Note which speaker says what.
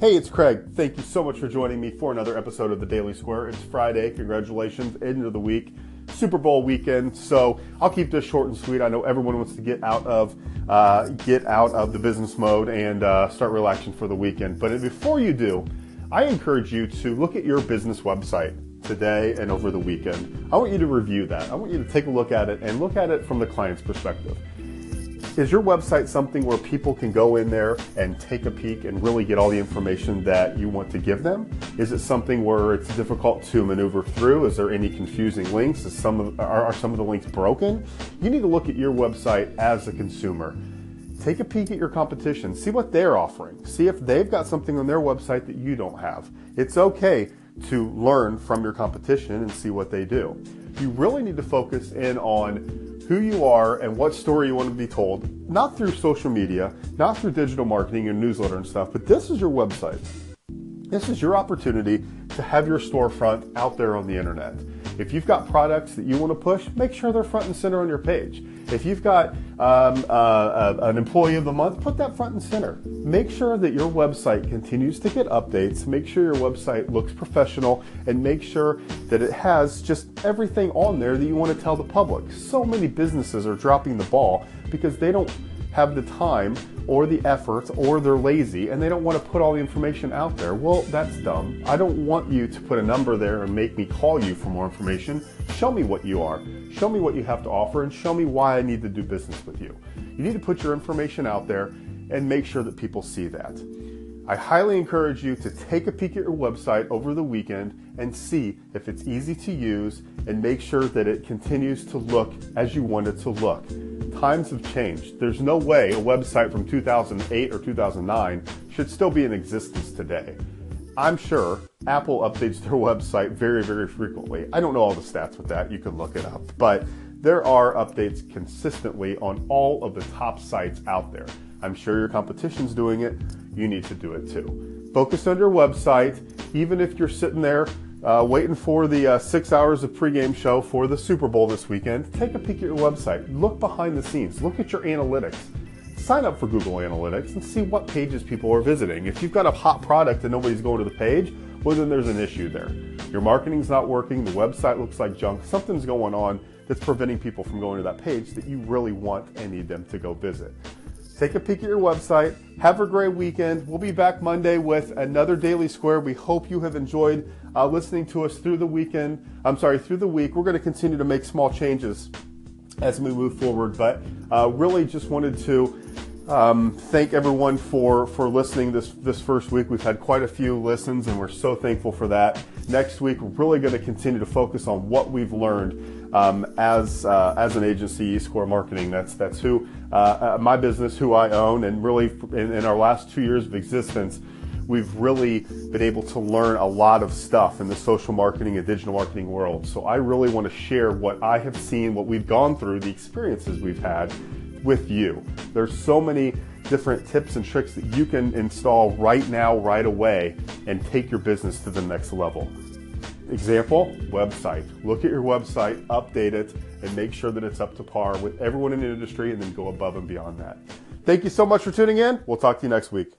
Speaker 1: Hey, it's Craig. Thank you so much for joining me for another episode of the Daily Square. It's Friday. Congratulations, end of the week, Super Bowl weekend. So I'll keep this short and sweet. I know everyone wants to get out of uh, get out of the business mode and uh, start relaxing for the weekend. But before you do, I encourage you to look at your business website today and over the weekend. I want you to review that. I want you to take a look at it and look at it from the client's perspective. Is your website something where people can go in there and take a peek and really get all the information that you want to give them? Is it something where it's difficult to maneuver through? Is there any confusing links? Is some of, are, are some of the links broken? You need to look at your website as a consumer. Take a peek at your competition. See what they're offering. See if they've got something on their website that you don't have. It's okay to learn from your competition and see what they do. You really need to focus in on who you are and what story you want to be told, not through social media, not through digital marketing and newsletter and stuff, but this is your website. This is your opportunity to have your storefront out there on the internet. If you've got products that you want to push, make sure they're front and center on your page. If you've got um, uh, uh, an employee of the month, put that front and center. Make sure that your website continues to get updates. Make sure your website looks professional and make sure that it has just everything on there that you want to tell the public. So many businesses are dropping the ball because they don't have the time or the effort or they're lazy and they don't want to put all the information out there. Well, that's dumb. I don't want you to put a number there and make me call you for more information. Show me what you are. Show me what you have to offer and show me why I need to do business with you. You need to put your information out there and make sure that people see that. I highly encourage you to take a peek at your website over the weekend and see if it's easy to use and make sure that it continues to look as you want it to look. Times have changed. There's no way a website from 2008 or 2009 should still be in existence today. I'm sure Apple updates their website very, very frequently. I don't know all the stats with that. You can look it up. But there are updates consistently on all of the top sites out there. I'm sure your competition's doing it. You need to do it too. Focus on your website, even if you're sitting there uh, waiting for the uh, six hours of pregame show for the Super Bowl this weekend. Take a peek at your website. Look behind the scenes. Look at your analytics. Sign up for Google Analytics and see what pages people are visiting. If you've got a hot product and nobody's going to the page, well, then there's an issue there. Your marketing's not working, the website looks like junk, something's going on that's preventing people from going to that page that you really want and need them to go visit. Take a peek at your website. Have a great weekend. We'll be back Monday with another Daily Square. We hope you have enjoyed uh, listening to us through the weekend. I'm sorry, through the week. We're going to continue to make small changes as we move forward, but uh, really just wanted to um, thank everyone for, for listening this, this first week. We've had quite a few listens, and we're so thankful for that. Next week, we're really going to continue to focus on what we've learned um, as uh, as an agency, eScore Marketing. That's that's who uh, uh, my business, who I own, and really in, in our last two years of existence, we've really been able to learn a lot of stuff in the social marketing and digital marketing world. So I really want to share what I have seen, what we've gone through, the experiences we've had with you. There's so many different tips and tricks that you can install right now, right away, and take your business to the next level. Example, website. Look at your website, update it, and make sure that it's up to par with everyone in the industry and then go above and beyond that. Thank you so much for tuning in. We'll talk to you next week.